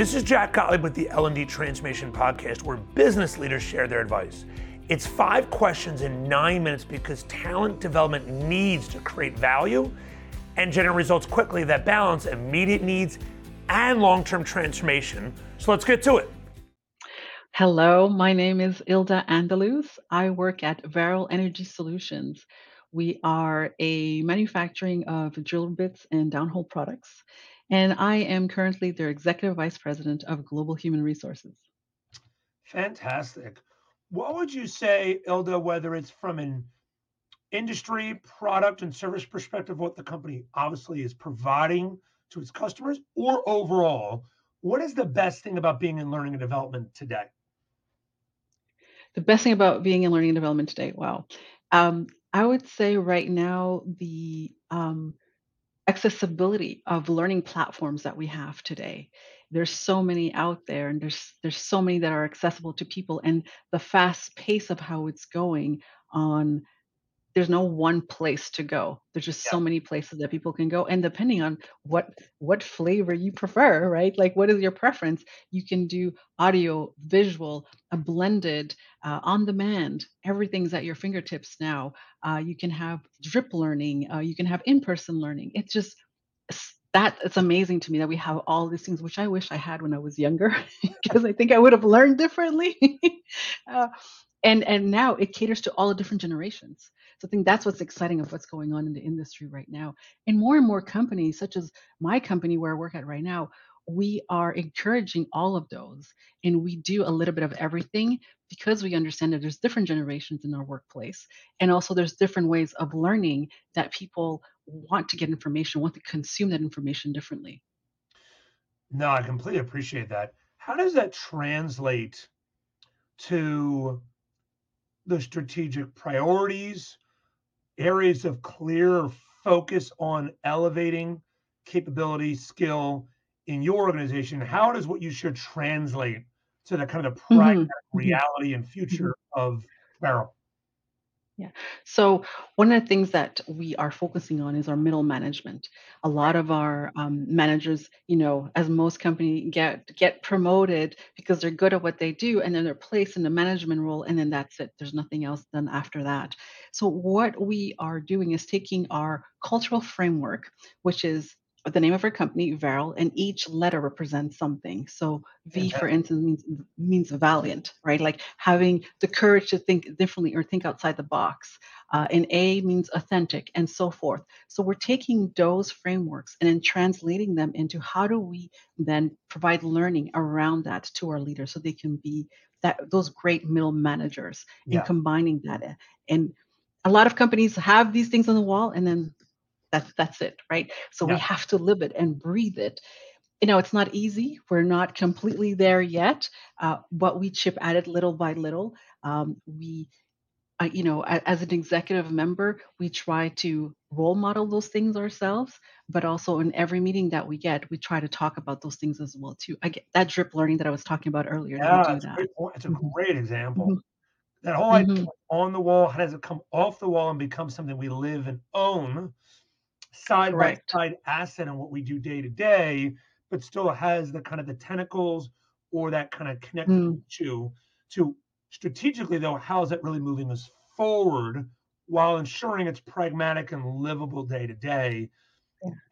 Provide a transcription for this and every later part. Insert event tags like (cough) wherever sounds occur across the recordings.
This is Jack Gottlieb with the L&D Transformation Podcast, where business leaders share their advice. It's five questions in nine minutes because talent development needs to create value and generate results quickly that balance immediate needs and long-term transformation. So let's get to it. Hello, my name is Ilda Andaluz. I work at Varel Energy Solutions. We are a manufacturing of drill bits and downhole products, and I am currently their Executive Vice President of Global Human Resources. Fantastic. What would you say, Ilda, whether it's from an industry, product, and service perspective, what the company obviously is providing to its customers, or overall, what is the best thing about being in learning and development today? The best thing about being in learning and development today, wow. Um, I would say right now the um, accessibility of learning platforms that we have today. There's so many out there, and there's there's so many that are accessible to people, and the fast pace of how it's going on there's no one place to go. There's just Yeah. so many places that people can go, and depending on what what flavor you prefer, right? Like, what is your preference? You can do audio, visual, a blended, uh, on demand. Everything's at your fingertips now. Uh, you can have drip learning. Uh, you can have in-person learning. It's just that it's amazing to me that we have all these things, which I wish I had when I was younger, (laughs) because I think I would have learned differently. (laughs) uh, and and now it caters to all the different generations so i think that's what's exciting of what's going on in the industry right now. And more and more companies such as my company where i work at right now we are encouraging all of those. And we do a little bit of everything because we understand that there's different generations in our workplace. And also there's different ways of learning that people want to get information want to consume that information differently. No, I completely appreciate that. How does that translate to the strategic priorities, areas of clear focus on elevating capability, skill in your organization? How does what you share translate to the kind of the pragmatic hmm reality and future of Varel? Yeah. So one of the things that we are focusing on is our middle management. A lot of our um, managers, you know, as most company get get promoted because they're good at what they do, and then they're placed in the management role, and then that's it. There's nothing else done after that. So what we are doing is taking our cultural framework, which is the name of our company, Varel, and each letter represents something. So V, for instance, means means valiant, right? Like having the courage to think differently or think outside the box. Uh, and A means authentic, and so forth. So we're taking those frameworks and then translating them into how do we then provide learning around that to our leaders so they can be that those great middle managers and Yeah. combining that. uh, And a lot of companies have these things on the wall, and then that's that's it, right? So we have to live it and breathe it you know, it's not easy. We're not completely there yet, uh, but we chip at it little by little. Um, we, uh, you know, a- as an executive member, we try to role model those things ourselves, but also in every meeting that we get, we try to talk about those things as well too. I get that drip learning that I was talking about earlier Yeah, it's a great. It's a hmm great example. hmm That whole idea hmm on the wall, how does it come off the wall and become something we live and own side by side asset in what we do day to day, but still has the kind of the tentacles or that kind of connective Mm, tissue to strategically though, how is that really moving us forward while ensuring it's pragmatic and livable day to day?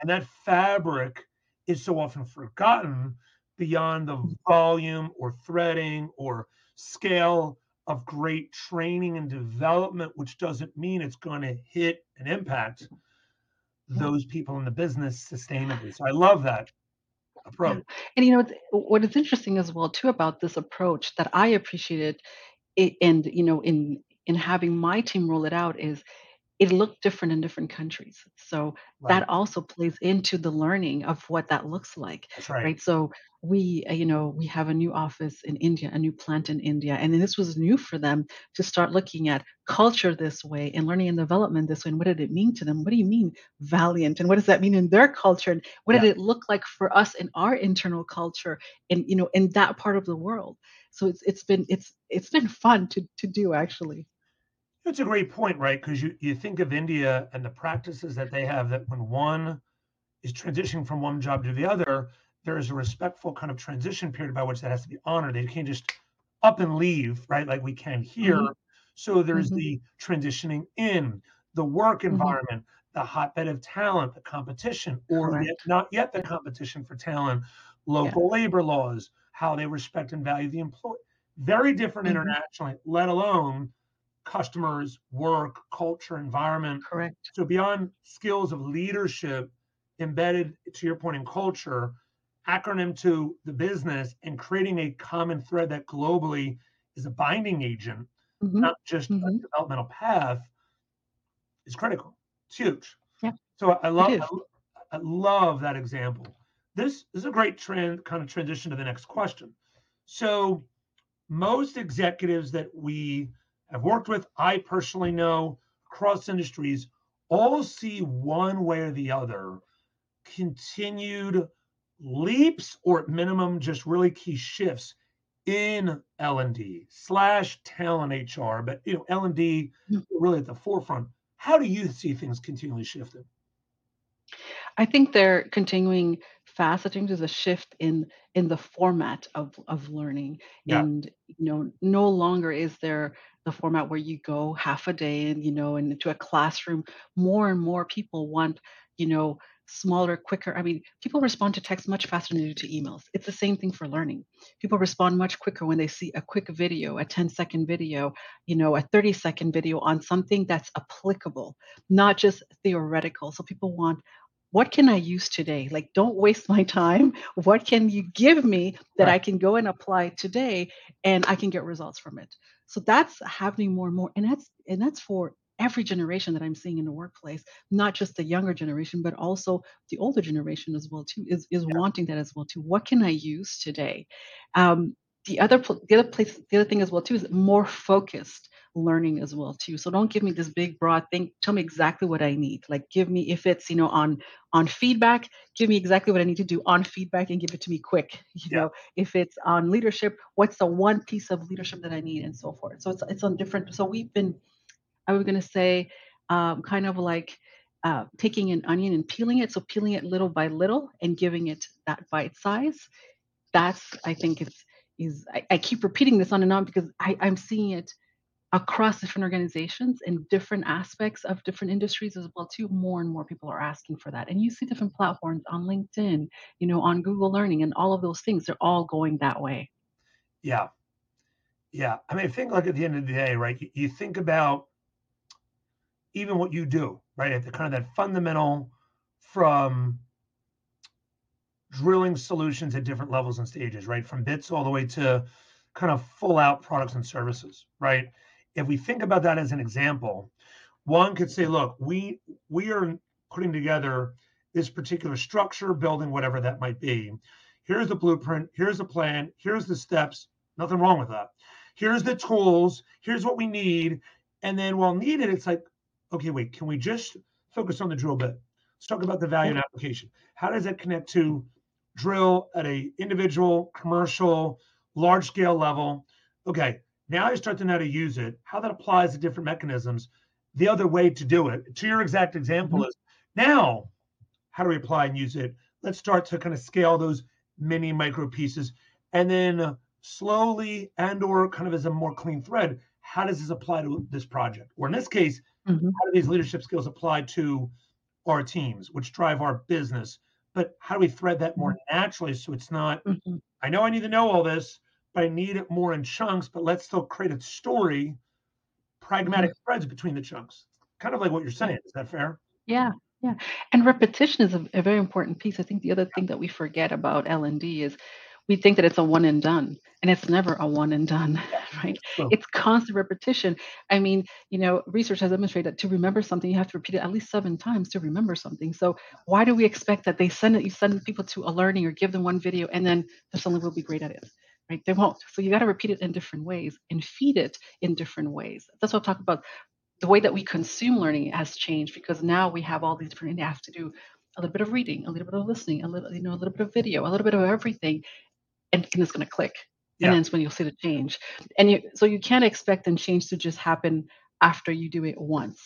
And that fabric is so often forgotten beyond the volume or threading or scale of great training and development, which doesn't mean it's going to hit an impact. Those people in the business sustainably. So I love that approach. And you know, what is interesting as well too about this approach that I appreciated it, and you know, in in having my team roll it out is it looked different in different countries. So Right. that also plays into the learning of what that looks like, right. right? So we, uh, you know, we have a new office in India, a new plant in India, and this was new for them to start looking at culture this way and learning and development this way. And what did it mean to them? What do you mean valiant? And what does that mean in their culture? And what Yeah. did it look like for us in our internal culture and you know in that part of the world? So it's it's been it's it's been fun to to do actually. That's a great point, right? Because you, you think of India and the practices that they have that when one is transitioning from one job to the other, there is a respectful kind of transition period by which that has to be honored. They can't just up and leave, right? Like we can here. hmm So there's hmm the transitioning in the work hmm environment, the hotbed of talent, the competition, or the, Correct. not yet the competition for talent, Yeah. local labor laws, how they respect and value the employee. Very different hmm internationally, let alone customers, work, culture, environment. Correct. So beyond skills of leadership embedded to your point in culture, acronym to the business and creating a common thread that globally is a binding agent, hmm not just a hmm developmental path, is critical. It's huge. Yeah, So I I love I, I love that example. This, this is a great trend kind of transition to the next question. So most executives that we have worked with, I personally know across industries, all see one way or the other continued leaps or at minimum just really key shifts in L&D slash talent HR, but you know L&D Mhm. really at the forefront. How do you see things continually shifting? I think they're continuing fast. I there's a shift in in the format of of learning, Yeah, and you know, no longer is there the format where you go half a day and you know, and into a classroom. More and more people want, you know, smaller, quicker. I mean, people respond to text much faster than they do to emails. It's the same thing for learning. People respond much quicker when they see a quick video, a 10 second video, you know, a 30 second video on something that's applicable, not just theoretical. So people want what can I use today? Like, don't waste my time. What can you give me that right. I can go and apply today and I can get results from it? So that's happening more and more. And that's and that's for every generation that I'm seeing in the workplace, not just the younger generation, but also the older generation as well too, is is Yeah, wanting that as well too. What can I use today? Um, the other the other place the other thing as well too is more focused learning as well too. So don't give me this big broad thing. Tell me exactly what I need. Like give me if it's, you know, on on feedback, give me exactly what I need to do on feedback and give it to me quick. (laughs) You yeah, know, if it's on leadership, what's the one piece of leadership that I need and so forth. So it's it's on different so we've been I was gonna say um, kind of like uh, taking an onion and peeling it. So peeling it little by little and giving it that bite size. That's I think it's is I, I keep repeating this on and on because I, I'm seeing it across different organizations and different aspects of different industries as well too more and more people are asking for that and you see different platforms on linkedin you know on google learning and all of those things they're all going that way yeah, yeah. I mean, I think like at the end of the day, right? You, you think about even what you do, right? At the kind of that fundamental from drilling solutions at different levels and stages, right? From bits all the way to kind of full out products and services, right? If we think about that as an example, one could say, look, we we are putting together this particular structure, building whatever that might be. Here's the blueprint, here's the plan, here's the steps. Nothing wrong with that. Here's the tools, here's what we need. And then while needed, it's like, okay, wait, can we just focus on the drill bit? Let's talk about the value and application. How does that connect to drill at a individual, commercial, large scale level? Okay, now you start to know how to use it, how that applies to different mechanisms. The other way to do it, to your exact example, hmm is now how do we apply and use it? Let's start to kind of scale those mini micro pieces, and then slowly and or kind of as a more clean thread, how does this apply to this project? Or in this case, hmm how do these leadership skills apply to our teams, which drive our business? But how do we thread that more naturally so it's not, hmm I know I need to know all this, but I need it more in chunks, but let's still create a story, pragmatic threads between the chunks. Kind of like what you're saying. Is that fair? yeah yeah and repetition is a, a very important piece i think the other thing that we forget about l&d is we think that it's a one and done and it's never a one and done (laughs) right? So, it's constant repetition. I mean you know research has demonstrated that to remember something you have to repeat it at least seven times to remember something. So why do we expect that they send it you send people to a learning or give them one video and then they suddenly will be great at it right? They won't. So you got to repeat it in different ways and feed it in different ways. That's what i'm talking about. The way that we consume learning has changed because now we have all these different you have to do a little bit of reading a little bit of listening a little you know a little bit of video a little bit of everything and, and it's going to click and yeah. then it's when you'll see the change and you so you can't expect then change to just happen after you do it once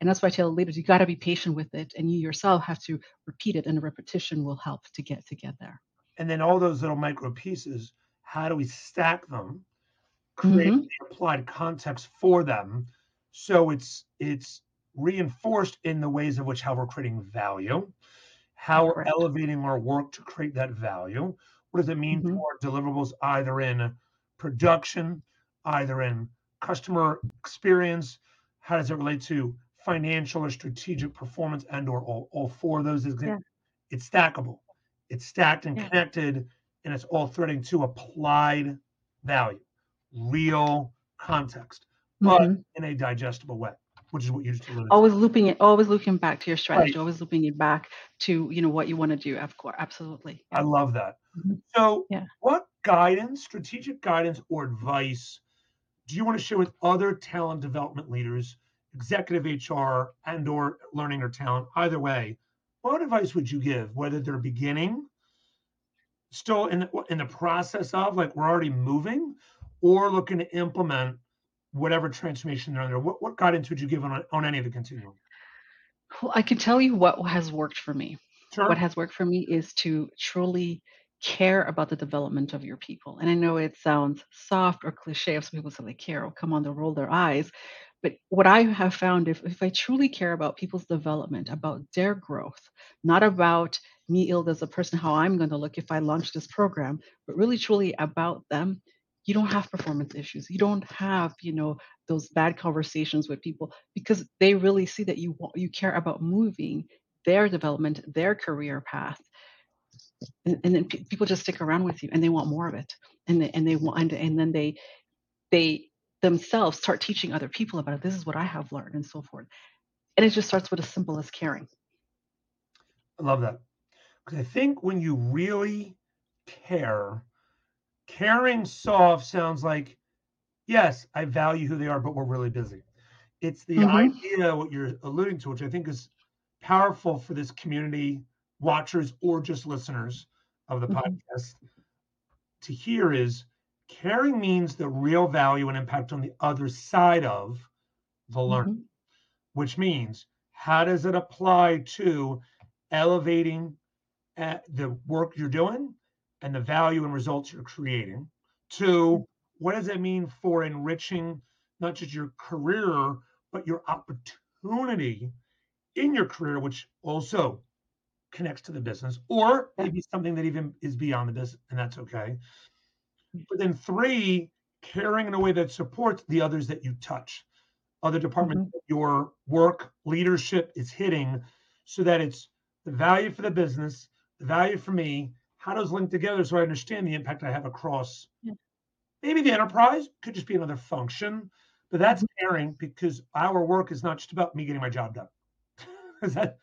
and that's why i tell leaders you got to be patient with it and you yourself have to repeat it and the repetition will help to get to get there and then all those little micro pieces, how do we stack them, create hmm the applied context for them, so it's it's reinforced in the ways of which how we're creating value, how we're elevating our work to create that value. What does it mean hmm for deliverables either in production, either in customer experience? How does it relate to financial or strategic performance and or all, all four of those? Is Yeah. it's stackable, it's stacked and Yeah. connected, and it's all threading to applied value, real context, but hmm in a digestible way, which is what you to. Always looping it, always looking back to your Right. strategy, always looping it back to, you know, what you want to do. Of course, absolutely. I love that. Mhm. So, Yeah. what guidance, strategic guidance, or advice do you want to share with other talent development leaders, executive HR, and/or learning or talent? Either way, what advice would you give? Whether they're beginning, still in the, in the process of, like we're already moving, or looking to implement whatever transformation they're under. What, what guidance would you give on on any of the continuum? Well, I can tell you what has worked for me. Sure. What has worked for me is to truly care about the development of your people. And I know it sounds soft or cliche if some people say they care or come on, they roll their eyes. But what I have found, if, if I truly care about people's development, about their growth, not about me ill as a person, how I'm going to look if I launch this program, but really truly about them, you don't have performance issues. You don't have, you know, those bad conversations with people because they really see that you want, you care about moving their development, their career path, and, and then pe- people just stick around with you and they want more of it, and they, and they want and, and then they they themselves start teaching other people about it. This is what I have learned, and so forth. And it just starts with as simple as caring. I love that. Because I think when you really care, caring soft sounds like, yes, I value who they are, but we're really busy. It's the hmm idea, what you're alluding to, which I think is powerful for this community, watchers, or just listeners of the hmm podcast to hear is caring means the real value and impact on the other side of the learning, hmm which means how does it apply to elevating uh, the work you're doing and the value and results you're creating. To what does that mean for enriching not just your career but your opportunity in your career which also connects to the business or maybe something that even is beyond the business and that's okay. But then three caring in a way that supports the others that you touch. Other departments hmm that your work leadership is hitting so that it's the value for the business the value for me how does link together so i understand the impact i have across Yeah. maybe the enterprise could just be another function but that's hmm caring because our work is not just about me getting my job done (laughs) is that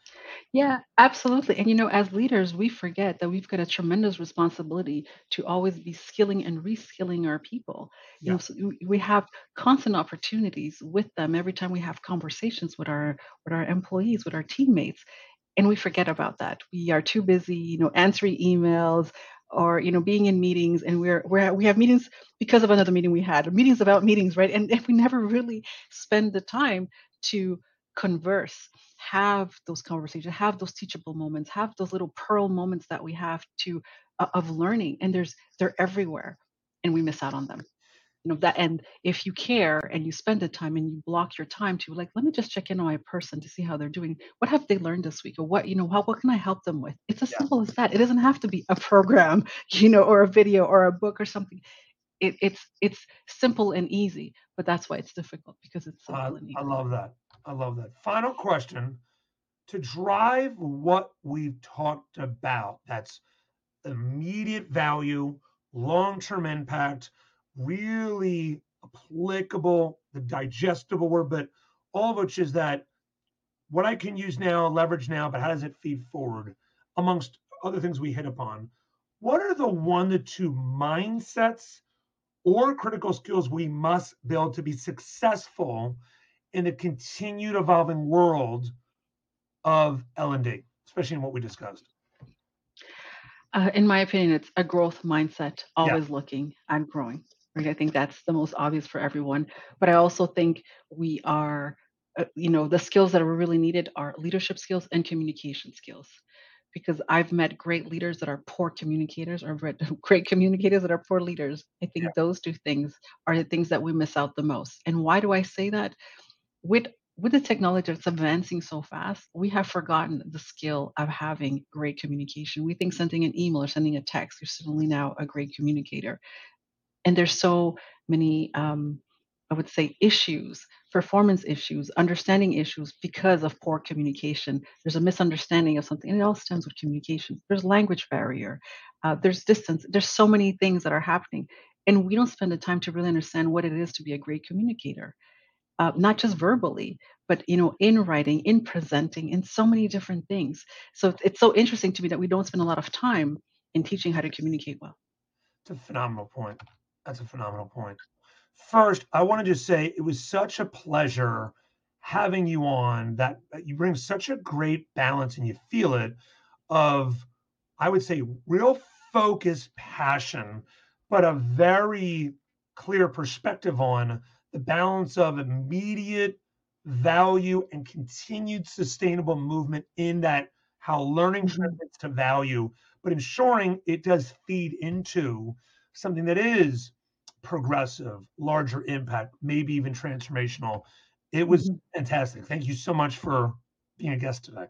Yeah, absolutely. And you know, as leaders, we forget that we've got a tremendous responsibility to always be skilling and reskilling our people. You know, so we we have constant opportunities with them every time we have conversations with our with our employees, with our teammates, and we forget about that. We are too busy, you know, answering emails or you know being in meetings and we're we're we have meetings because of another meeting we had meetings about meetings right and we never really spend the time to converse have those conversations have those teachable moments have those little pearl moments that we have to uh, of learning and there's they're everywhere and we miss out on them you know that and if you care and you spend the time and you block your time to like let me just check in on my person to see how they're doing. What have they learned this week? Or what you know how what can i help them with? It's as yeah. simple as that. It doesn't have to be a program (laughs) you know or a video or a book or something. It, it's it's simple and easy but that's why it's difficult because it's uh, simple and i love that. I love that. Final question. To drive what we've talked about that's immediate value, long term impact, really applicable, the digestible word, but all of which is that what I can use now, leverage now, but how does it feed forward amongst other things we hit upon? What are the one to two mindsets or critical skills we must build to be successful in the continued evolving world of L&D, especially in what we discussed? Uh, in my opinion, it's a growth mindset, Yeah, always looking and growing. Right? I think that's the most obvious for everyone. But I also think we are, uh, you know, the skills that are really needed are leadership skills and communication skills. because I've met great leaders that are poor communicators or (laughs) great communicators that are poor leaders. I think Yeah. those two things are the things that we miss out the most. And why do I say that? With with the technology that's advancing so fast, we have forgotten the skill of having great communication. We think sending an email or sending a text, you're suddenly now a great communicator and there's so many um, i would say issues performance issues understanding issues because of poor communication. There's a misunderstanding of something and it all stems with communication. There's language barrier uh, there's distance there's so many things that are happening and we don't spend the time to really understand what it is to be a great communicator uh, not just verbally but you know in writing in presenting in so many different things. So it's so interesting to me that we don't spend a lot of time in teaching how to communicate well. It's a phenomenal point. That's a phenomenal point. First, I want to just say it was such a pleasure having you on. That you bring such a great balance, and you feel it of, I would say, real focus, passion, but a very clear perspective on the balance of immediate value and continued sustainable movement in that how learning Mhm. translates to value, but ensuring it does feed into something that is progressive, larger impact, maybe even transformational. It was Mhm. fantastic. Thank you so much for being a guest today.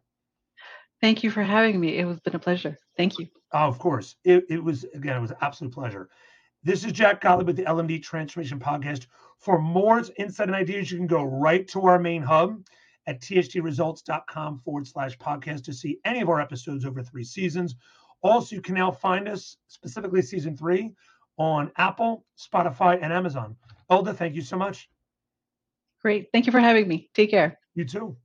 Thank you for having me. It was been a pleasure. Thank you. Oh, of course. It, it was, again, it was an absolute pleasure. This is Jack Gottlieb with the L&D Transformation Podcast. For more insight and ideas, you can go right to our main hub at thdresults.com forward slash podcast to see any of our episodes over three seasons. Also, you can now find us, specifically season three, on Apple, Spotify, and Amazon. Olga, thank you so much. Great. Thank you for having me. Take care. You too.